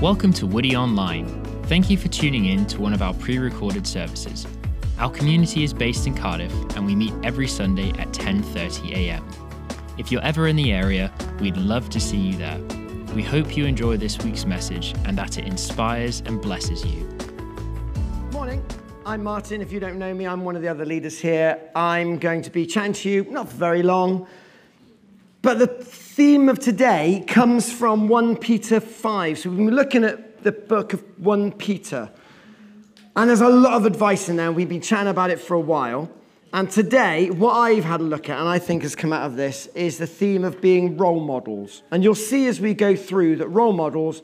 Welcome to Woody Online. Thank you for tuning in to one of our pre-recorded services. Our community is based in Cardiff and we meet every Sunday at 10:30 a.m. If you're ever in the area, we'd love to see you there. We hope you enjoy this week's message and that it inspires and blesses you. Morning. I'm Martin. If you don't know me, I'm one of the other leaders here. I'm going to be chatting to you, not for very long, but the theme of today comes from 1 Peter 5. So we've been looking at the book of 1 Peter. And there's a lot of advice in there. We've been chatting about it for a while. And today, what I've had a look at, and I think has come out of this, is the theme of being role models. And you'll see as we go through that role models,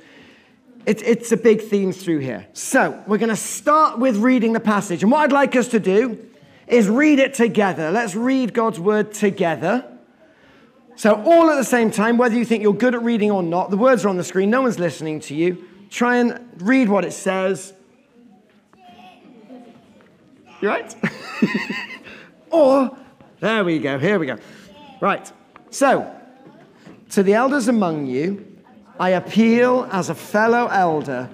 it, it's a big theme through here. So, we're going to start with reading the passage. And what I'd like us to do is read it together. Let's read God's word together. So, all at the same time, whether you think you're good at reading or not, the words are on the screen, no one's listening to you. Try and read what it says. You right? or, there we go, here we go. Right. So, to the elders among you, I appeal as a fellow elder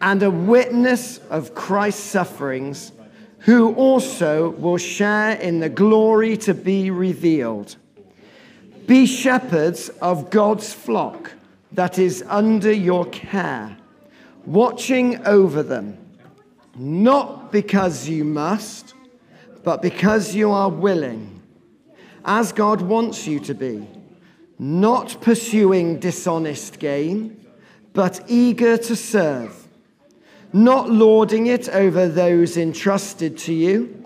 and a witness of Christ's sufferings, who also will share in the glory to be revealed. Be shepherds of God's flock that is under your care, watching over them, not because you must, but because you are willing, as God wants you to be, not pursuing dishonest gain, but eager to serve, not lording it over those entrusted to you,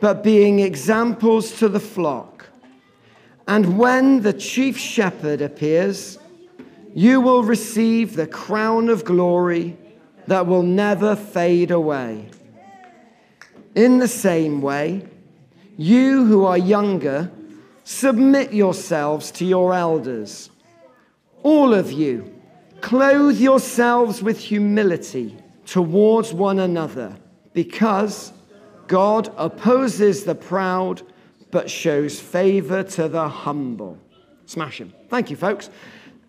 but being examples to the flock. And when the chief shepherd appears, you will receive the crown of glory that will never fade away. In the same way, you who are younger, submit yourselves to your elders. All of you, clothe yourselves with humility towards one another, because God opposes the proud but shows favor to the humble. Smash him. Thank you, folks.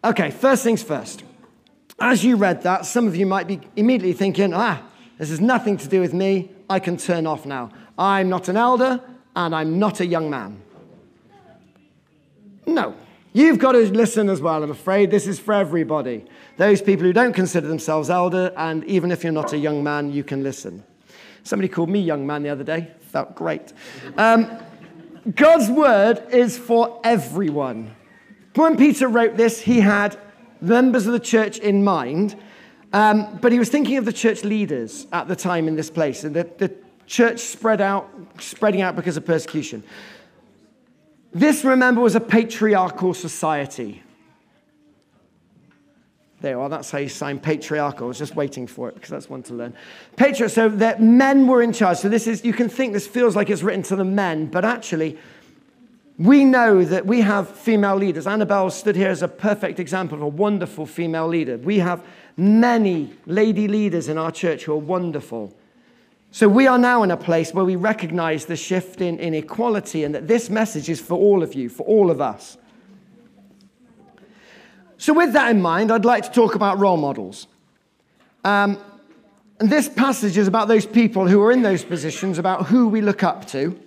Okay, first things first. As you read that, some of you might be immediately thinking, ah, this has nothing to do with me. I can turn off now. I'm not an elder and I'm not a young man. No. You've got to listen as well, I'm afraid. This is for everybody. Those people who don't consider themselves elder, and even if you're not a young man, you can listen. Somebody called me young man the other day. Felt great. Um, God's word is for everyone. When Peter wrote this, he had members of the church in mind, um, but he was thinking of the church leaders at the time in this place, and the, the church spread out, spreading out because of persecution. This, remember, was a patriarchal society. There that's how you sign patriarchal. I was just waiting for it because that's one to learn. Patriarch, so that men were in charge. So this is, you can think this feels like it's written to the men, but actually, we know that we have female leaders. Annabelle stood here as a perfect example of a wonderful female leader. We have many lady leaders in our church who are wonderful. So we are now in a place where we recognize the shift in inequality and that this message is for all of you, for all of us. So, with that in mind, I'd like to talk about role models. Um, and this passage is about those people who are in those positions, about who we look up to.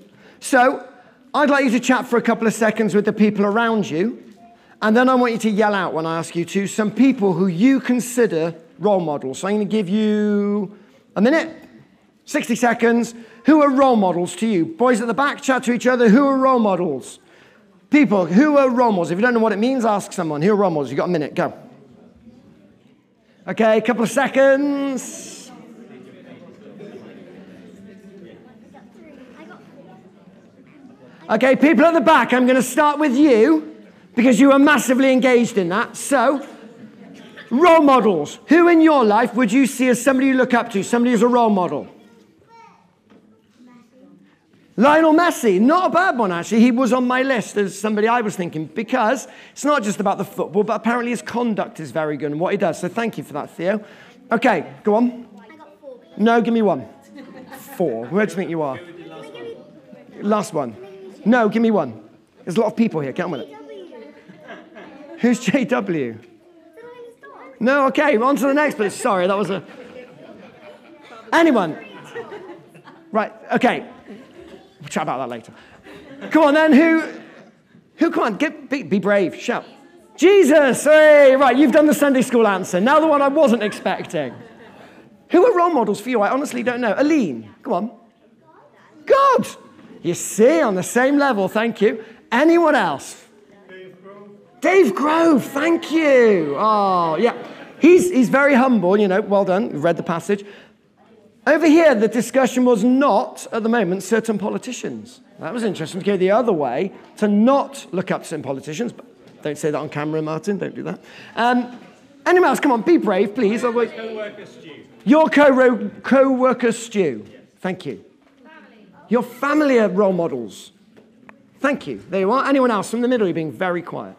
So, I'd like you to chat for a couple of seconds with the people around you. And then I want you to yell out when I ask you to some people who you consider role models. So, I'm going to give you a minute 60 seconds. Who are role models to you? Boys at the back, chat to each other. Who are role models? People, who are role models? If you don't know what it means, ask someone. Who are role models? You've got a minute. Go. Okay, a couple of seconds. Okay, people at the back, I'm going to start with you because you are massively engaged in that. So, role models. Who in your life would you see as somebody you look up to, somebody who's a role model? Lionel Messi, not a bad one actually. He was on my list as somebody I was thinking because it's not just about the football, but apparently his conduct is very good and what he does. So thank you for that, Theo. Okay, go on. No, give me one. Four. Where do you think you are? Last one. No, give me one. There's a lot of people here. On with it. Who's JW? No, okay, on to the next bit. Sorry, that was a. Anyone? Right, okay. We'll chat about that later. Come on then, who, who, come on, get, be, be brave, shout. Jesus, hey, right, you've done the Sunday school answer. Now the one I wasn't expecting. Who are role models for you? I honestly don't know. Aline, come on. God. You see, on the same level, thank you. Anyone else? Dave Grove. Dave Grove, thank you. Oh, yeah. He's, he's very humble, you know, well done. Read the passage. Over here, the discussion was not, at the moment, certain politicians. That was interesting to go the other way, to not look up certain politicians. But don't say that on camera, Martin. Don't do that. Um, anyone else? Come on, be brave, please. Your co-worker Stu. Your co- co-worker Stu. Thank you. Your family are role models. Thank you. There you are. Anyone else from the middle? You're being very quiet.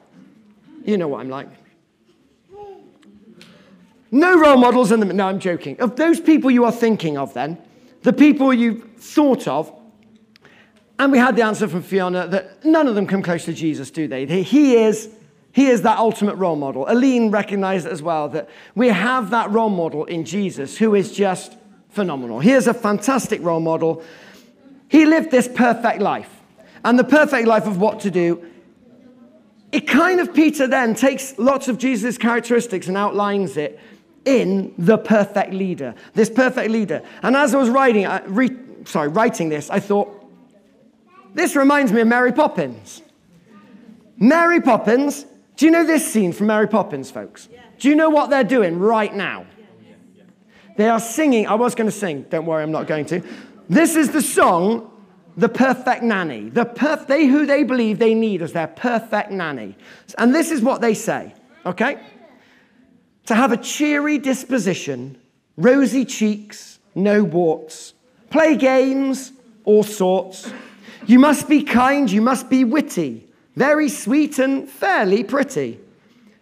You know what I'm like. No role models in the. No, I'm joking. Of those people you are thinking of, then, the people you've thought of, and we had the answer from Fiona that none of them come close to Jesus, do they? He is, he is that ultimate role model. Aline recognized as well that we have that role model in Jesus who is just phenomenal. He is a fantastic role model. He lived this perfect life. And the perfect life of what to do it kind of, Peter then takes lots of Jesus' characteristics and outlines it in the perfect leader, this perfect leader. And as I was writing, I re, sorry, writing this, I thought, this reminds me of Mary Poppins. Mary Poppins, do you know this scene from Mary Poppins, folks? Do you know what they're doing right now? They are singing, I was going to sing, don't worry, I'm not going to. This is the song, The Perfect Nanny. The perf- they who they believe they need as their perfect nanny. And this is what they say, okay? To have a cheery disposition, rosy cheeks, no warts, play games, all sorts. You must be kind, you must be witty, very sweet and fairly pretty.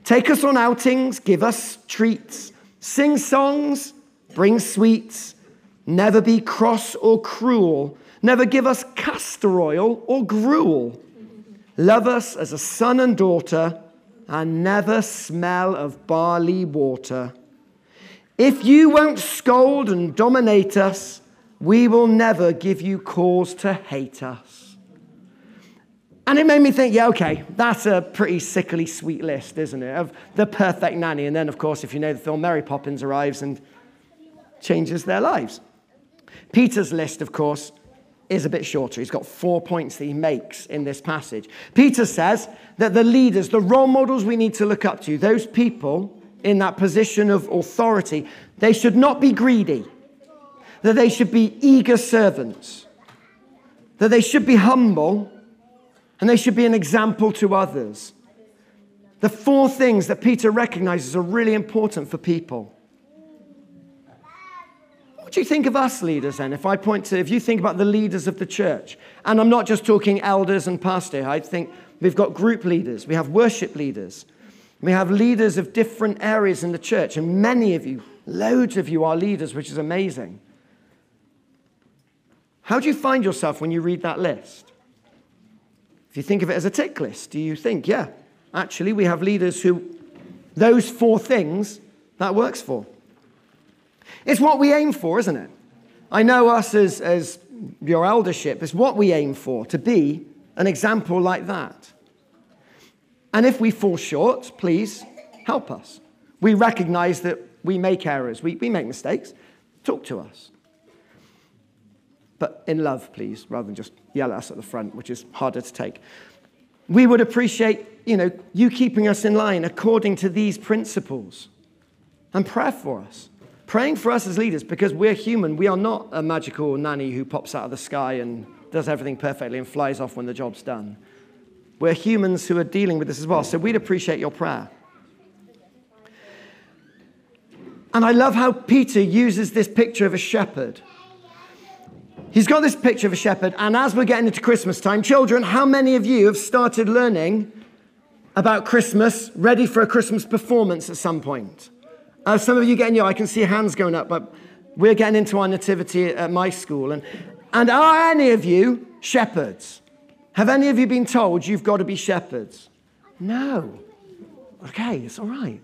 Take us on outings, give us treats, sing songs, bring sweets, never be cross or cruel, never give us castor oil or gruel. Love us as a son and daughter and never smell of barley water. If you won't scold and dominate us, we will never give you cause to hate us. And it made me think, yeah, okay, that's a pretty sickly sweet list, isn't it? Of the perfect nanny. And then, of course, if you know the film, Mary Poppins arrives and changes their lives. Peter's list, of course, is a bit shorter. He's got four points that he makes in this passage. Peter says that the leaders, the role models we need to look up to, those people in that position of authority, they should not be greedy, that they should be eager servants, that they should be humble, and they should be an example to others. The four things that Peter recognizes are really important for people. You think of us leaders then? If I point to, if you think about the leaders of the church, and I'm not just talking elders and pastor, I think we've got group leaders, we have worship leaders, we have leaders of different areas in the church, and many of you, loads of you are leaders, which is amazing. How do you find yourself when you read that list? If you think of it as a tick list, do you think, yeah, actually, we have leaders who those four things that works for? It's what we aim for, isn't it? I know us as, as your eldership, it's what we aim for, to be an example like that. And if we fall short, please help us. We recognize that we make errors, we, we make mistakes. Talk to us. But in love, please, rather than just yell at us at the front, which is harder to take. We would appreciate, you know, you keeping us in line according to these principles and prayer for us praying for us as leaders because we're human. We are not a magical nanny who pops out of the sky and does everything perfectly and flies off when the job's done. We're humans who are dealing with this as well. So we'd appreciate your prayer. And I love how Peter uses this picture of a shepherd. He's got this picture of a shepherd, and as we're getting into Christmas time, children, how many of you have started learning about Christmas, ready for a Christmas performance at some point? Uh, some of you getting your, I can see hands going up, but we're getting into our nativity at my school. And, and are any of you shepherds? Have any of you been told you've got to be shepherds? No. Okay, it's all right.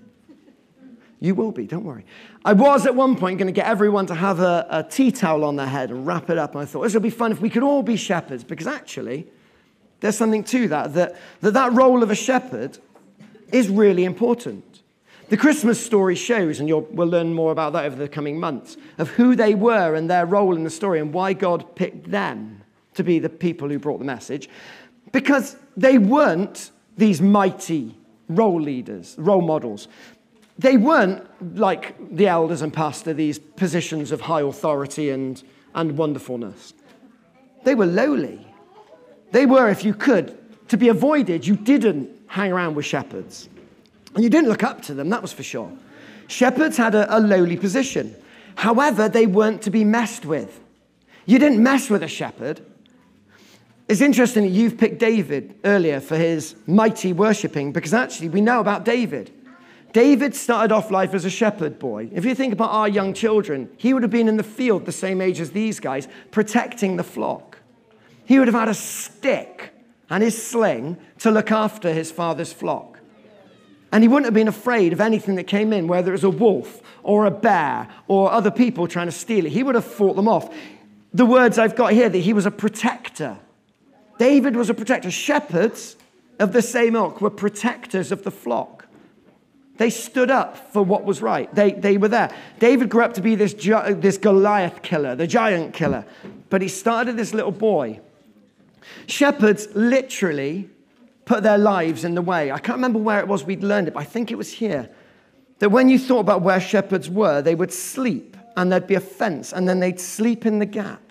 You will be, don't worry. I was at one point going to get everyone to have a, a tea towel on their head and wrap it up. And I thought this would be fun if we could all be shepherds, because actually, there's something to that, that that, that role of a shepherd is really important. The Christmas story shows, and we'll learn more about that over the coming months, of who they were and their role in the story and why God picked them to be the people who brought the message. Because they weren't these mighty role leaders, role models. They weren't like the elders and pastor, these positions of high authority and, and wonderfulness. They were lowly. They were, if you could, to be avoided, you didn't hang around with shepherds. And you didn't look up to them, that was for sure. Shepherds had a, a lowly position. However, they weren't to be messed with. You didn't mess with a shepherd. It's interesting that you've picked David earlier for his mighty worshipping because actually we know about David. David started off life as a shepherd boy. If you think about our young children, he would have been in the field the same age as these guys, protecting the flock. He would have had a stick and his sling to look after his father's flock. And he wouldn't have been afraid of anything that came in, whether it was a wolf or a bear or other people trying to steal it. He would have fought them off. The words I've got here that he was a protector. David was a protector. Shepherds of the same ilk were protectors of the flock. They stood up for what was right. They, they were there. David grew up to be this, this Goliath killer, the giant killer, but he started this little boy. Shepherds literally put their lives in the way. I can't remember where it was we'd learned it, but I think it was here. That when you thought about where shepherds were, they would sleep and there'd be a fence and then they'd sleep in the gap.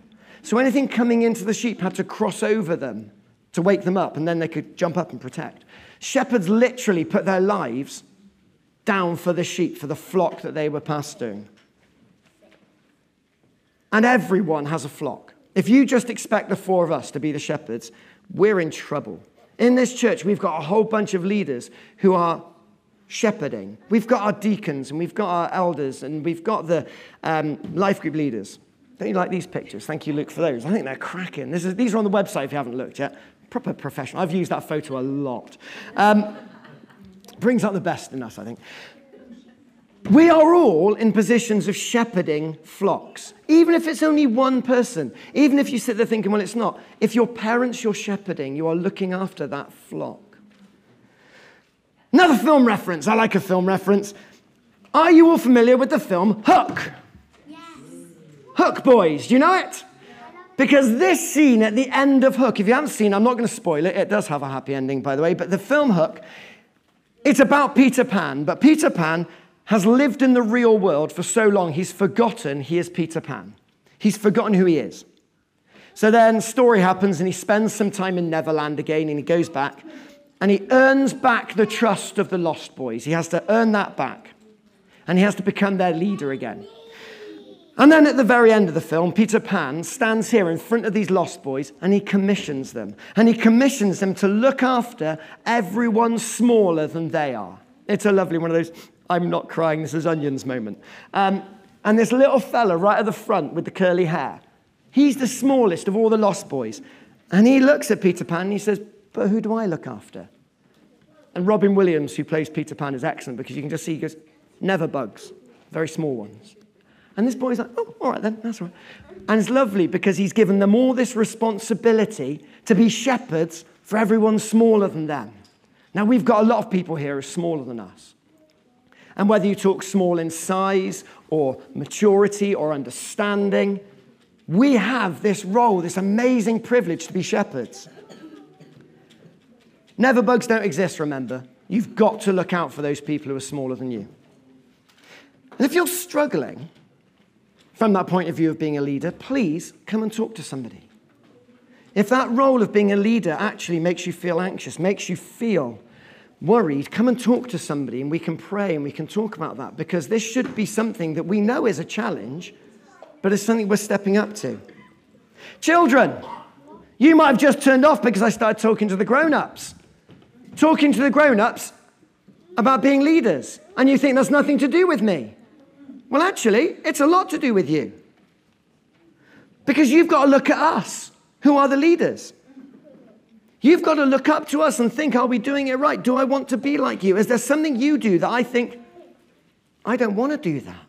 So anything coming into the sheep had to cross over them to wake them up and then they could jump up and protect. Shepherds literally put their lives down for the sheep, for the flock that they were pasturing. And everyone has a flock. If you just expect the four of us to be the shepherds, we're in trouble. In this church, we've got a whole bunch of leaders who are shepherding. We've got our deacons and we've got our elders and we've got the um, life group leaders. Don't you like these pictures? Thank you, Luke, for those. I think they're cracking. Is, these are on the website if you haven't looked yet. Proper professional. I've used that photo a lot. Um, brings out the best in us, I think. We are all in positions of shepherding flocks, even if it's only one person. Even if you sit there thinking, well, it's not. If your parents you're shepherding, you are looking after that flock. Another film reference. I like a film reference. Are you all familiar with the film Hook? Yes. Hook, boys. Do you know it? Because this scene at the end of Hook, if you haven't seen, I'm not going to spoil it. It does have a happy ending, by the way. But the film Hook, it's about Peter Pan. But Peter Pan has lived in the real world for so long, he's forgotten he is Peter Pan. He's forgotten who he is. So then, story happens, and he spends some time in Neverland again, and he goes back, and he earns back the trust of the Lost Boys. He has to earn that back, and he has to become their leader again. And then at the very end of the film, Peter Pan stands here in front of these lost boys and he commissions them. And he commissions them to look after everyone smaller than they are. It's a lovely one of those I'm not crying, this is onions moment. Um, and this little fella right at the front with the curly hair, he's the smallest of all the lost boys. And he looks at Peter Pan and he says, But who do I look after? And Robin Williams, who plays Peter Pan, is excellent because you can just see he goes, Never bugs, very small ones. And this boy's like, Oh, all right then, that's all right. And it's lovely because he's given them all this responsibility to be shepherds for everyone smaller than them. Now, we've got a lot of people here who are smaller than us. And whether you talk small in size or maturity or understanding, we have this role, this amazing privilege to be shepherds. Never bugs don't exist, remember. You've got to look out for those people who are smaller than you. And if you're struggling from that point of view of being a leader, please come and talk to somebody. If that role of being a leader actually makes you feel anxious, makes you feel worried, come and talk to somebody and we can pray and we can talk about that because this should be something that we know is a challenge, but it's something we're stepping up to. Children, you might have just turned off because I started talking to the grown ups. Talking to the grown ups about being leaders, and you think that's nothing to do with me. Well, actually, it's a lot to do with you. Because you've got to look at us, who are the leaders. You've got to look up to us and think, are we doing it right? Do I want to be like you? Is there something you do that I think I don't want to do that?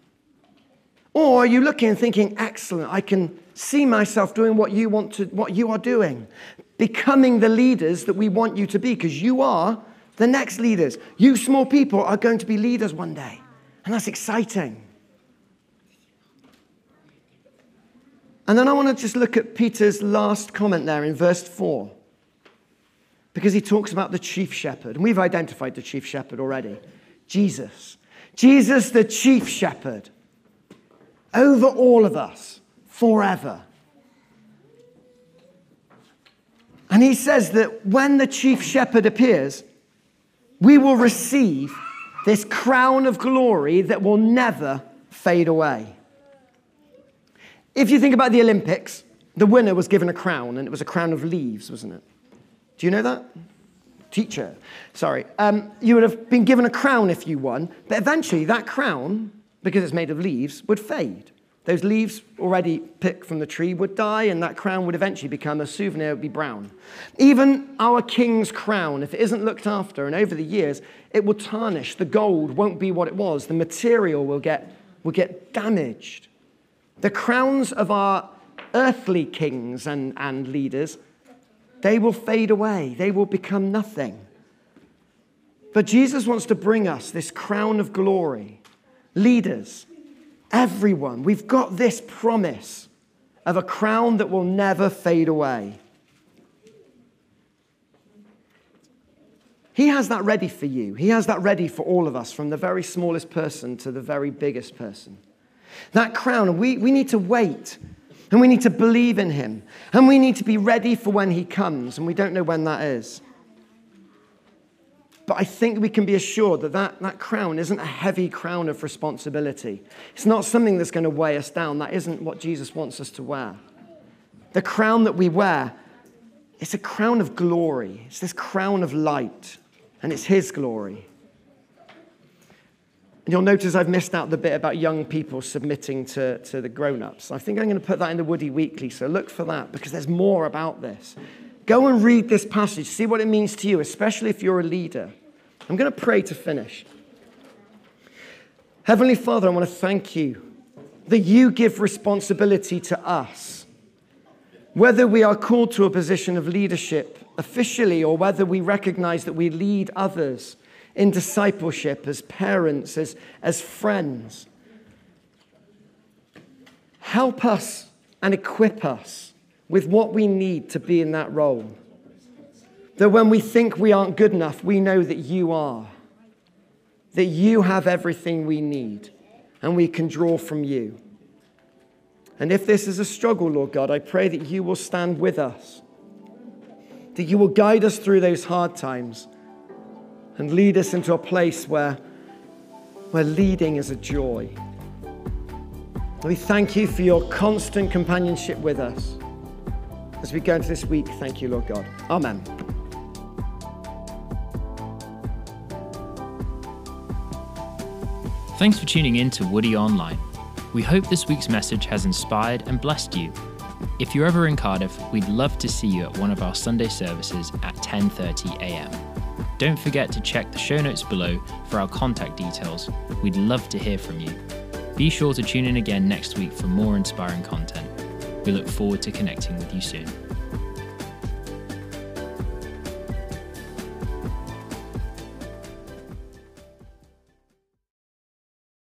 Or are you looking and thinking, excellent, I can see myself doing what you want to, what you are doing, becoming the leaders that we want you to be, because you are the next leaders. You small people are going to be leaders one day. And that's exciting. And then I want to just look at Peter's last comment there in verse 4, because he talks about the chief shepherd. And we've identified the chief shepherd already Jesus. Jesus, the chief shepherd, over all of us forever. And he says that when the chief shepherd appears, we will receive this crown of glory that will never fade away. If you think about the Olympics, the winner was given a crown, and it was a crown of leaves, wasn't it? Do you know that? Teacher, sorry. Um, you would have been given a crown if you won, but eventually that crown, because it's made of leaves, would fade. Those leaves already picked from the tree would die, and that crown would eventually become a souvenir, it would be brown. Even our king's crown, if it isn't looked after, and over the years, it will tarnish. The gold won't be what it was. The material will get, will get damaged. The crowns of our earthly kings and, and leaders, they will fade away, they will become nothing. But Jesus wants to bring us this crown of glory. Leaders, Everyone. We've got this promise of a crown that will never fade away. He has that ready for you. He has that ready for all of us, from the very smallest person to the very biggest person. That crown, we, we need to wait and we need to believe in him and we need to be ready for when he comes, and we don't know when that is. But I think we can be assured that, that that crown isn't a heavy crown of responsibility. It's not something that's going to weigh us down. That isn't what Jesus wants us to wear. The crown that we wear, it's a crown of glory. It's this crown of light, and it's His glory. And you'll notice I've missed out the bit about young people submitting to, to the grown ups. I think I'm going to put that in the Woody Weekly, so look for that because there's more about this. Go and read this passage, see what it means to you, especially if you're a leader. I'm going to pray to finish. Heavenly Father, I want to thank you that you give responsibility to us. Whether we are called to a position of leadership officially or whether we recognize that we lead others in discipleship as parents, as, as friends, help us and equip us with what we need to be in that role. That when we think we aren't good enough, we know that you are. That you have everything we need and we can draw from you. And if this is a struggle, Lord God, I pray that you will stand with us, that you will guide us through those hard times and lead us into a place where, where leading is a joy. We thank you for your constant companionship with us. As we go into this week, thank you, Lord God. Amen. Thanks for tuning in to Woody Online. We hope this week's message has inspired and blessed you. If you're ever in Cardiff, we'd love to see you at one of our Sunday services at 10:30 a.m. Don't forget to check the show notes below for our contact details. We'd love to hear from you. Be sure to tune in again next week for more inspiring content. We look forward to connecting with you soon.